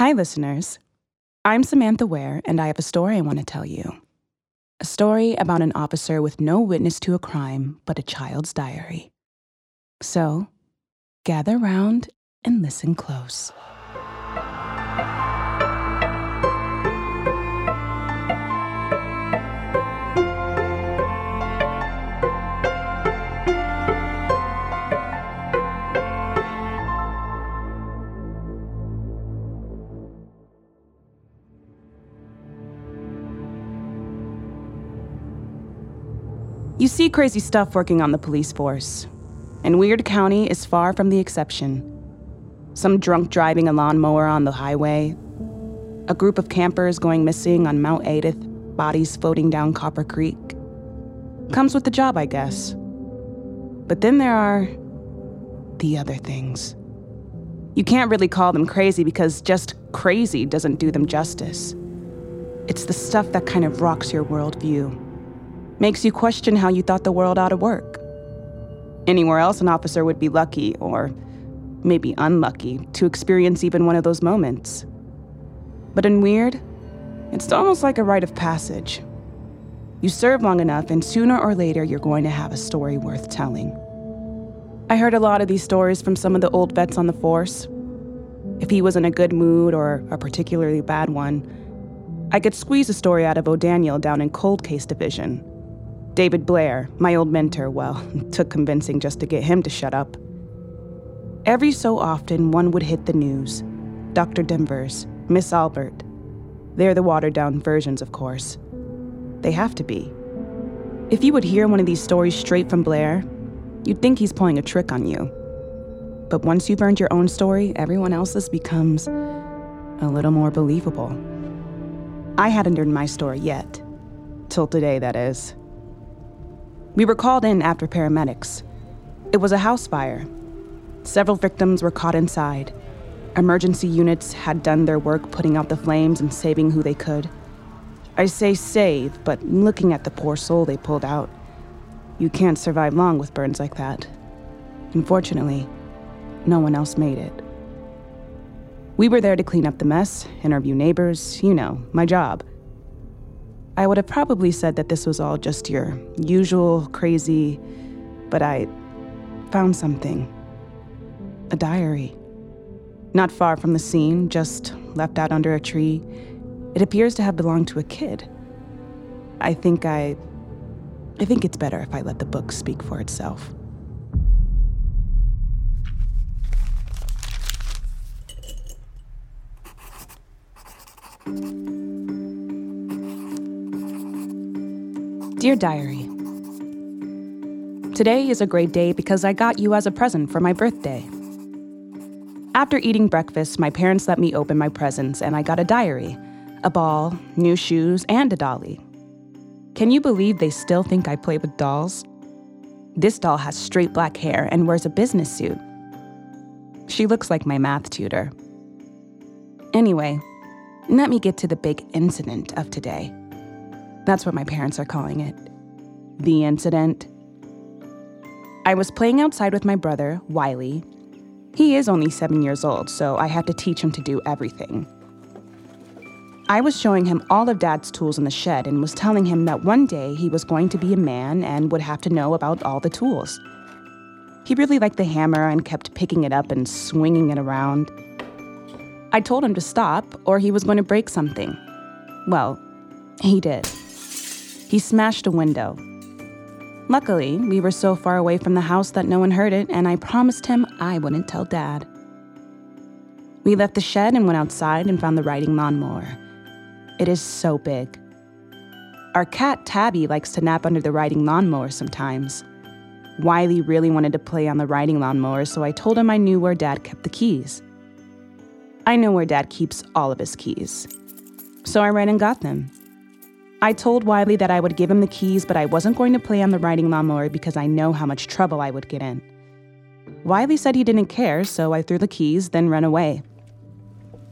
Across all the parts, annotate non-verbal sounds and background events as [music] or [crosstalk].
Hi, listeners. I'm Samantha Ware, and I have a story I want to tell you. A story about an officer with no witness to a crime but a child's diary. So, gather round and listen close. You see crazy stuff working on the police force, and Weird County is far from the exception. Some drunk driving a lawnmower on the highway, a group of campers going missing on Mount Edith, bodies floating down Copper Creek. Comes with the job, I guess. But then there are the other things. You can't really call them crazy because just crazy doesn't do them justice. It's the stuff that kind of rocks your worldview makes you question how you thought the world ought to work. Anywhere else, an officer would be lucky, or maybe unlucky, to experience even one of those moments. But in Weird, it's almost like a rite of passage. You serve long enough, and sooner or later, you're going to have a story worth telling. I heard a lot of these stories from some of the old vets on the force. If he was in a good mood or a particularly bad one, I could squeeze a story out of O'Daniel down in Cold Case Division David Blair, my old mentor, well, [laughs] took convincing just to get him to shut up. Every so often, one would hit the news Dr. Denvers, Miss Albert. They're the watered down versions, of course. They have to be. If you would hear one of these stories straight from Blair, you'd think he's pulling a trick on you. But once you've earned your own story, everyone else's becomes a little more believable. I hadn't earned my story yet. Till today, that is. We were called in after paramedics. It was a house fire. Several victims were caught inside. Emergency units had done their work putting out the flames and saving who they could. I say save, but looking at the poor soul they pulled out, you can't survive long with burns like that. Unfortunately, no one else made it. We were there to clean up the mess, interview neighbors, you know, my job. I would have probably said that this was all just your usual crazy, but I found something. A diary. Not far from the scene, just left out under a tree. It appears to have belonged to a kid. I think I. I think it's better if I let the book speak for itself. Dear Diary, Today is a great day because I got you as a present for my birthday. After eating breakfast, my parents let me open my presents and I got a diary, a ball, new shoes, and a dolly. Can you believe they still think I play with dolls? This doll has straight black hair and wears a business suit. She looks like my math tutor. Anyway, let me get to the big incident of today. That's what my parents are calling it. The incident. I was playing outside with my brother, Wiley. He is only seven years old, so I had to teach him to do everything. I was showing him all of Dad's tools in the shed and was telling him that one day he was going to be a man and would have to know about all the tools. He really liked the hammer and kept picking it up and swinging it around. I told him to stop or he was going to break something. Well, he did. He smashed a window. Luckily, we were so far away from the house that no one heard it, and I promised him I wouldn't tell Dad. We left the shed and went outside and found the riding lawnmower. It is so big. Our cat Tabby likes to nap under the riding lawnmower sometimes. Wiley really wanted to play on the riding lawnmower, so I told him I knew where Dad kept the keys. I know where Dad keeps all of his keys. So I ran and got them. I told Wiley that I would give him the keys, but I wasn't going to play on the riding lawnmower because I know how much trouble I would get in. Wiley said he didn't care, so I threw the keys, then ran away.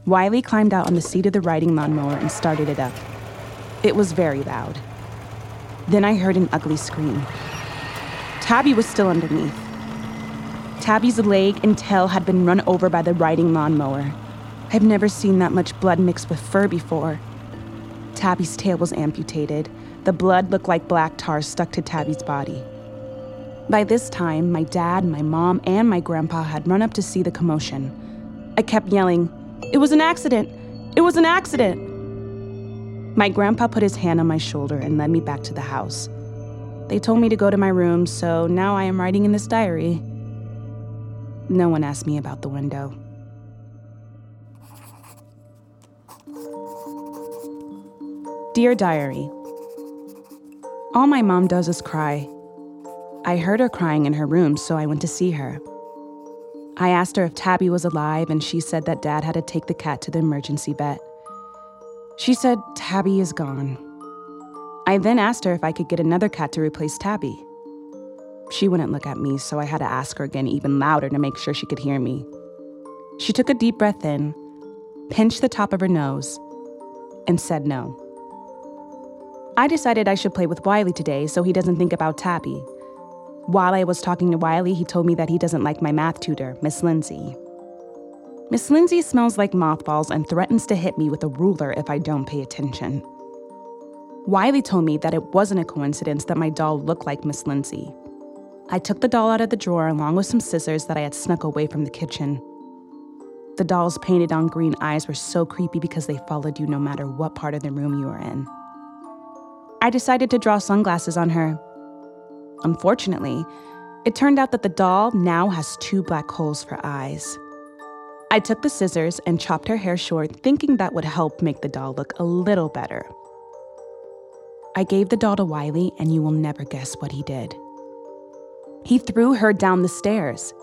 Wiley climbed out on the seat of the riding lawnmower and started it up. It was very loud. Then I heard an ugly scream. Tabby was still underneath. Tabby's leg and tail had been run over by the riding lawnmower. I've never seen that much blood mixed with fur before. Tabby's tail was amputated. The blood looked like black tar stuck to Tabby's body. By this time, my dad, my mom, and my grandpa had run up to see the commotion. I kept yelling, It was an accident! It was an accident! My grandpa put his hand on my shoulder and led me back to the house. They told me to go to my room, so now I am writing in this diary. No one asked me about the window. Dear Diary, All my mom does is cry. I heard her crying in her room, so I went to see her. I asked her if Tabby was alive, and she said that dad had to take the cat to the emergency vet. She said Tabby is gone. I then asked her if I could get another cat to replace Tabby. She wouldn't look at me, so I had to ask her again even louder to make sure she could hear me. She took a deep breath in, pinched the top of her nose, and said no. I decided I should play with Wiley today so he doesn't think about Tabby. While I was talking to Wiley, he told me that he doesn't like my math tutor, Miss Lindsay. Miss Lindsay smells like mothballs and threatens to hit me with a ruler if I don't pay attention. Wiley told me that it wasn't a coincidence that my doll looked like Miss Lindsay. I took the doll out of the drawer along with some scissors that I had snuck away from the kitchen. The doll's painted on green eyes were so creepy because they followed you no matter what part of the room you were in. I decided to draw sunglasses on her. Unfortunately, it turned out that the doll now has two black holes for eyes. I took the scissors and chopped her hair short, thinking that would help make the doll look a little better. I gave the doll to Wiley, and you will never guess what he did. He threw her down the stairs.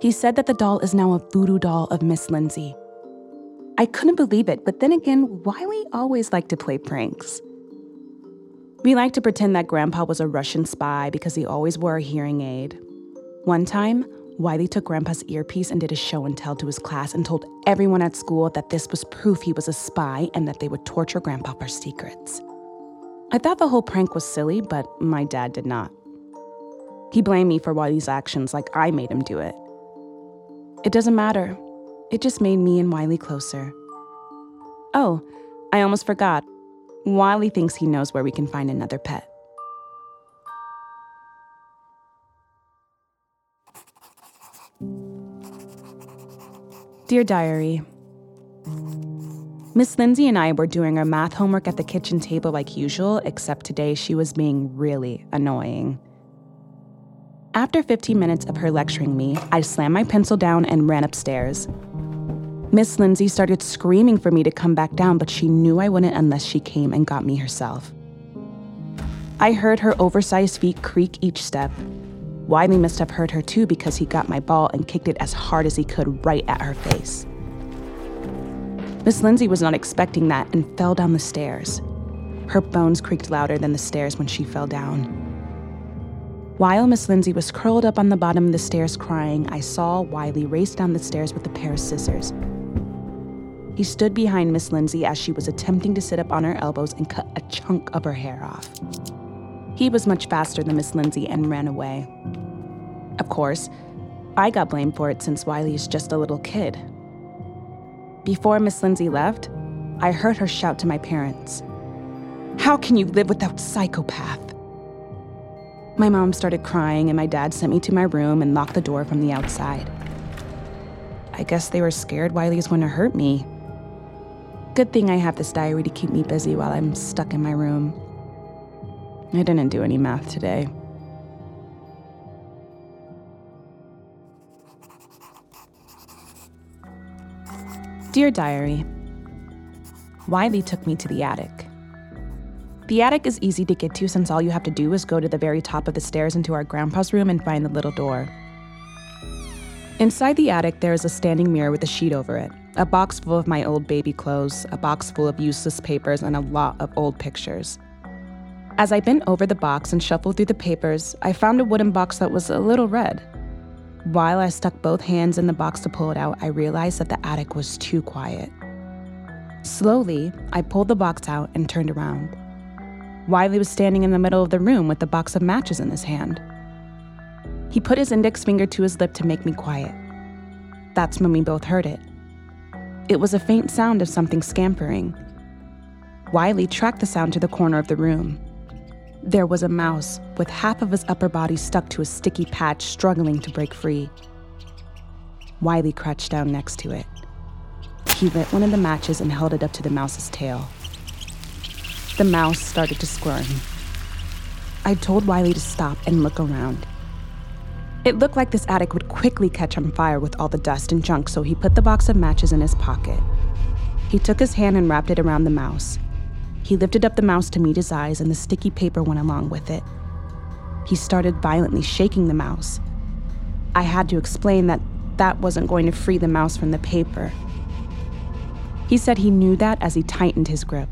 He said that the doll is now a voodoo doll of Miss Lindsay. I couldn't believe it, but then again, Wiley always liked to play pranks. We like to pretend that Grandpa was a Russian spy because he always wore a hearing aid. One time, Wiley took Grandpa's earpiece and did a show and tell to his class and told everyone at school that this was proof he was a spy and that they would torture Grandpa for secrets. I thought the whole prank was silly, but my dad did not. He blamed me for Wiley's actions like I made him do it. It doesn't matter. It just made me and Wiley closer. Oh, I almost forgot. Wiley thinks he knows where we can find another pet. Dear Diary, Miss Lindsay and I were doing our math homework at the kitchen table like usual, except today she was being really annoying. After 15 minutes of her lecturing me, I slammed my pencil down and ran upstairs. Miss Lindsay started screaming for me to come back down, but she knew I wouldn't unless she came and got me herself. I heard her oversized feet creak each step. Wiley must have heard her too because he got my ball and kicked it as hard as he could right at her face. Miss Lindsay was not expecting that and fell down the stairs. Her bones creaked louder than the stairs when she fell down. While Miss Lindsay was curled up on the bottom of the stairs crying, I saw Wiley race down the stairs with a pair of scissors. He stood behind Miss Lindsay as she was attempting to sit up on her elbows and cut a chunk of her hair off. He was much faster than Miss Lindsay and ran away. Of course, I got blamed for it since Wiley is just a little kid. Before Miss Lindsay left, I heard her shout to my parents How can you live with that psychopath? My mom started crying, and my dad sent me to my room and locked the door from the outside. I guess they were scared Wiley was going to hurt me. Good thing I have this diary to keep me busy while I'm stuck in my room. I didn't do any math today. Dear Diary, Wiley took me to the attic. The attic is easy to get to since all you have to do is go to the very top of the stairs into our grandpa's room and find the little door. Inside the attic, there is a standing mirror with a sheet over it a box full of my old baby clothes, a box full of useless papers, and a lot of old pictures. As I bent over the box and shuffled through the papers, I found a wooden box that was a little red. While I stuck both hands in the box to pull it out, I realized that the attic was too quiet. Slowly, I pulled the box out and turned around. Wiley was standing in the middle of the room with a box of matches in his hand. He put his index finger to his lip to make me quiet. That's when we both heard it. It was a faint sound of something scampering. Wiley tracked the sound to the corner of the room. There was a mouse with half of his upper body stuck to a sticky patch, struggling to break free. Wiley crouched down next to it. He lit one of the matches and held it up to the mouse's tail. The mouse started to squirm. I told Wiley to stop and look around. It looked like this attic would quickly catch on fire with all the dust and junk, so he put the box of matches in his pocket. He took his hand and wrapped it around the mouse. He lifted up the mouse to meet his eyes, and the sticky paper went along with it. He started violently shaking the mouse. I had to explain that that wasn't going to free the mouse from the paper. He said he knew that as he tightened his grip.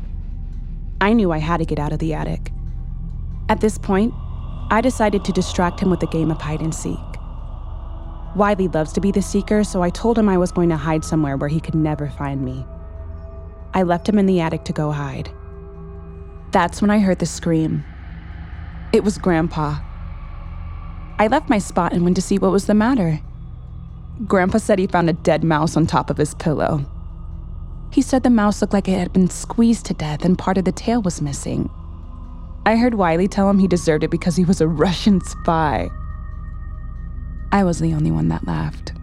I knew I had to get out of the attic. At this point, I decided to distract him with a game of hide and seek. Wiley loves to be the seeker, so I told him I was going to hide somewhere where he could never find me. I left him in the attic to go hide. That's when I heard the scream. It was Grandpa. I left my spot and went to see what was the matter. Grandpa said he found a dead mouse on top of his pillow. He said the mouse looked like it had been squeezed to death and part of the tail was missing. I heard Wiley tell him he deserved it because he was a Russian spy. I was the only one that laughed.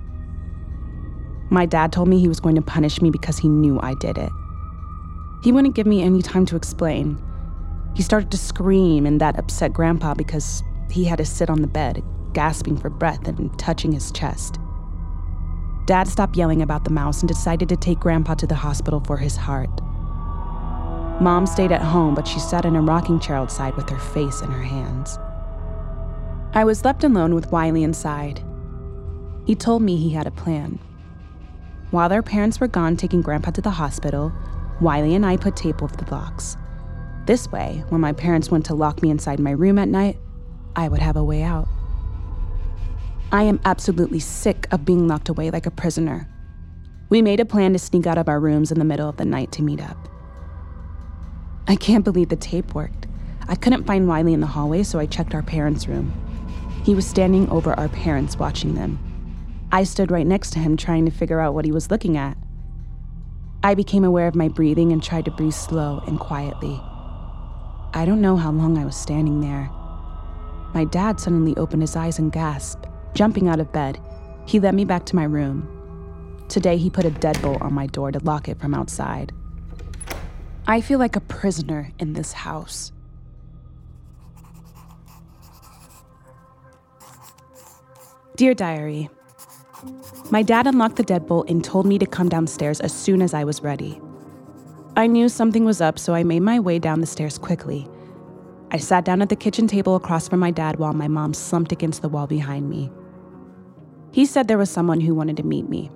My dad told me he was going to punish me because he knew I did it. He wouldn't give me any time to explain. He started to scream, and that upset Grandpa because he had to sit on the bed, gasping for breath and touching his chest. Dad stopped yelling about the mouse and decided to take Grandpa to the hospital for his heart. Mom stayed at home, but she sat in a rocking chair outside with her face in her hands. I was left alone with Wiley inside. He told me he had a plan. While their parents were gone taking Grandpa to the hospital, Wiley and I put tape over the locks. This way, when my parents went to lock me inside my room at night, I would have a way out. I am absolutely sick of being locked away like a prisoner. We made a plan to sneak out of our rooms in the middle of the night to meet up. I can't believe the tape worked. I couldn't find Wiley in the hallway, so I checked our parents' room. He was standing over our parents, watching them. I stood right next to him, trying to figure out what he was looking at. I became aware of my breathing and tried to breathe slow and quietly. I don't know how long I was standing there. My dad suddenly opened his eyes and gasped. Jumping out of bed, he led me back to my room. Today, he put a deadbolt on my door to lock it from outside. I feel like a prisoner in this house. Dear Diary, My dad unlocked the deadbolt and told me to come downstairs as soon as I was ready. I knew something was up, so I made my way down the stairs quickly. I sat down at the kitchen table across from my dad while my mom slumped against the wall behind me. He said there was someone who wanted to meet me.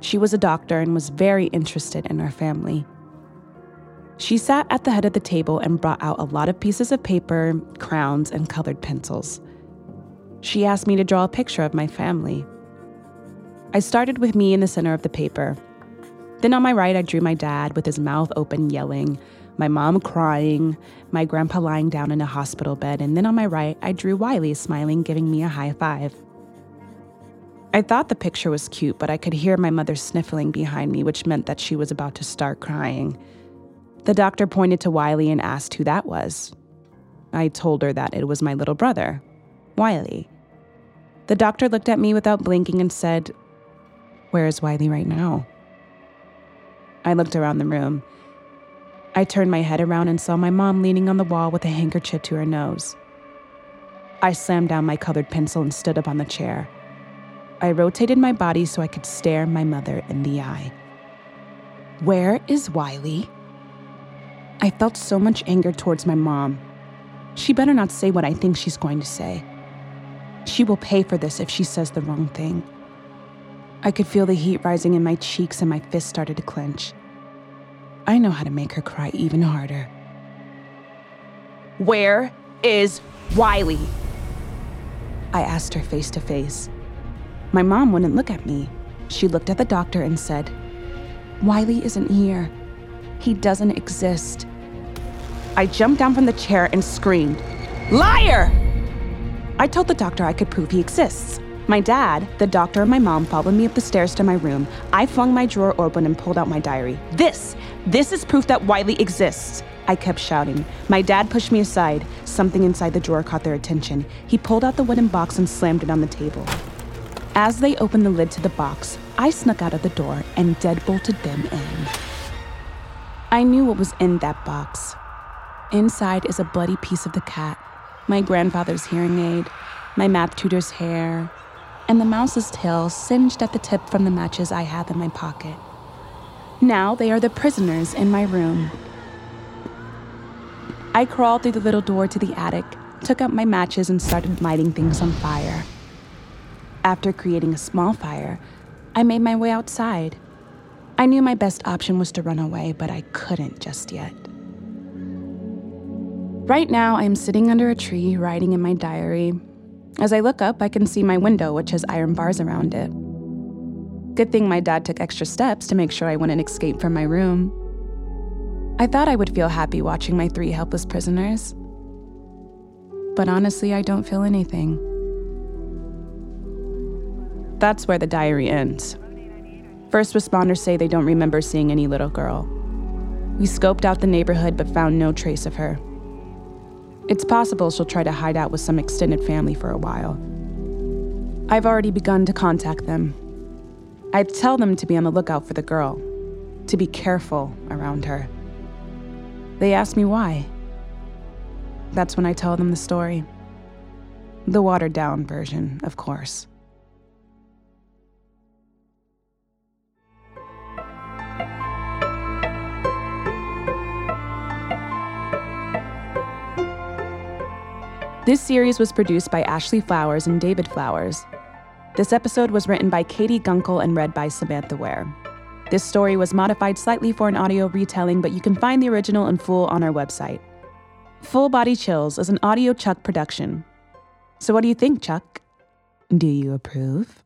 She was a doctor and was very interested in our family. She sat at the head of the table and brought out a lot of pieces of paper, crowns, and colored pencils. She asked me to draw a picture of my family. I started with me in the center of the paper. Then on my right, I drew my dad with his mouth open, yelling, my mom crying, my grandpa lying down in a hospital bed, and then on my right, I drew Wiley smiling, giving me a high five. I thought the picture was cute, but I could hear my mother sniffling behind me, which meant that she was about to start crying. The doctor pointed to Wiley and asked who that was. I told her that it was my little brother, Wiley. The doctor looked at me without blinking and said, Where is Wiley right now? I looked around the room. I turned my head around and saw my mom leaning on the wall with a handkerchief to her nose. I slammed down my colored pencil and stood up on the chair. I rotated my body so I could stare my mother in the eye. Where is Wiley? I felt so much anger towards my mom. She better not say what I think she's going to say. She will pay for this if she says the wrong thing. I could feel the heat rising in my cheeks and my fist started to clench. I know how to make her cry even harder. Where is Wiley? I asked her face to face. My mom wouldn't look at me. She looked at the doctor and said, Wiley isn't here. He doesn't exist. I jumped down from the chair and screamed, Liar! I told the doctor I could prove he exists. My dad, the doctor, and my mom followed me up the stairs to my room. I flung my drawer open and pulled out my diary. This, this is proof that Wiley exists. I kept shouting. My dad pushed me aside. Something inside the drawer caught their attention. He pulled out the wooden box and slammed it on the table. As they opened the lid to the box, I snuck out of the door and deadbolted them in. I knew what was in that box. Inside is a bloody piece of the cat, my grandfather's hearing aid, my math tutor's hair, and the mouse's tail singed at the tip from the matches I had in my pocket. Now they are the prisoners in my room. I crawled through the little door to the attic, took out my matches, and started lighting things on fire. After creating a small fire, I made my way outside. I knew my best option was to run away, but I couldn't just yet. Right now, I am sitting under a tree writing in my diary, as I look up, I can see my window, which has iron bars around it. Good thing my dad took extra steps to make sure I wouldn't escape from my room. I thought I would feel happy watching my three helpless prisoners. But honestly, I don't feel anything. That's where the diary ends. First responders say they don't remember seeing any little girl. We scoped out the neighborhood but found no trace of her. It's possible she'll try to hide out with some extended family for a while. I've already begun to contact them. I tell them to be on the lookout for the girl, to be careful around her. They ask me why. That's when I tell them the story. The watered down version, of course. This series was produced by Ashley Flowers and David Flowers. This episode was written by Katie Gunkel and read by Samantha Ware. This story was modified slightly for an audio retelling, but you can find the original in full on our website. Full Body Chills is an audiochuck production. So, what do you think, Chuck? Do you approve?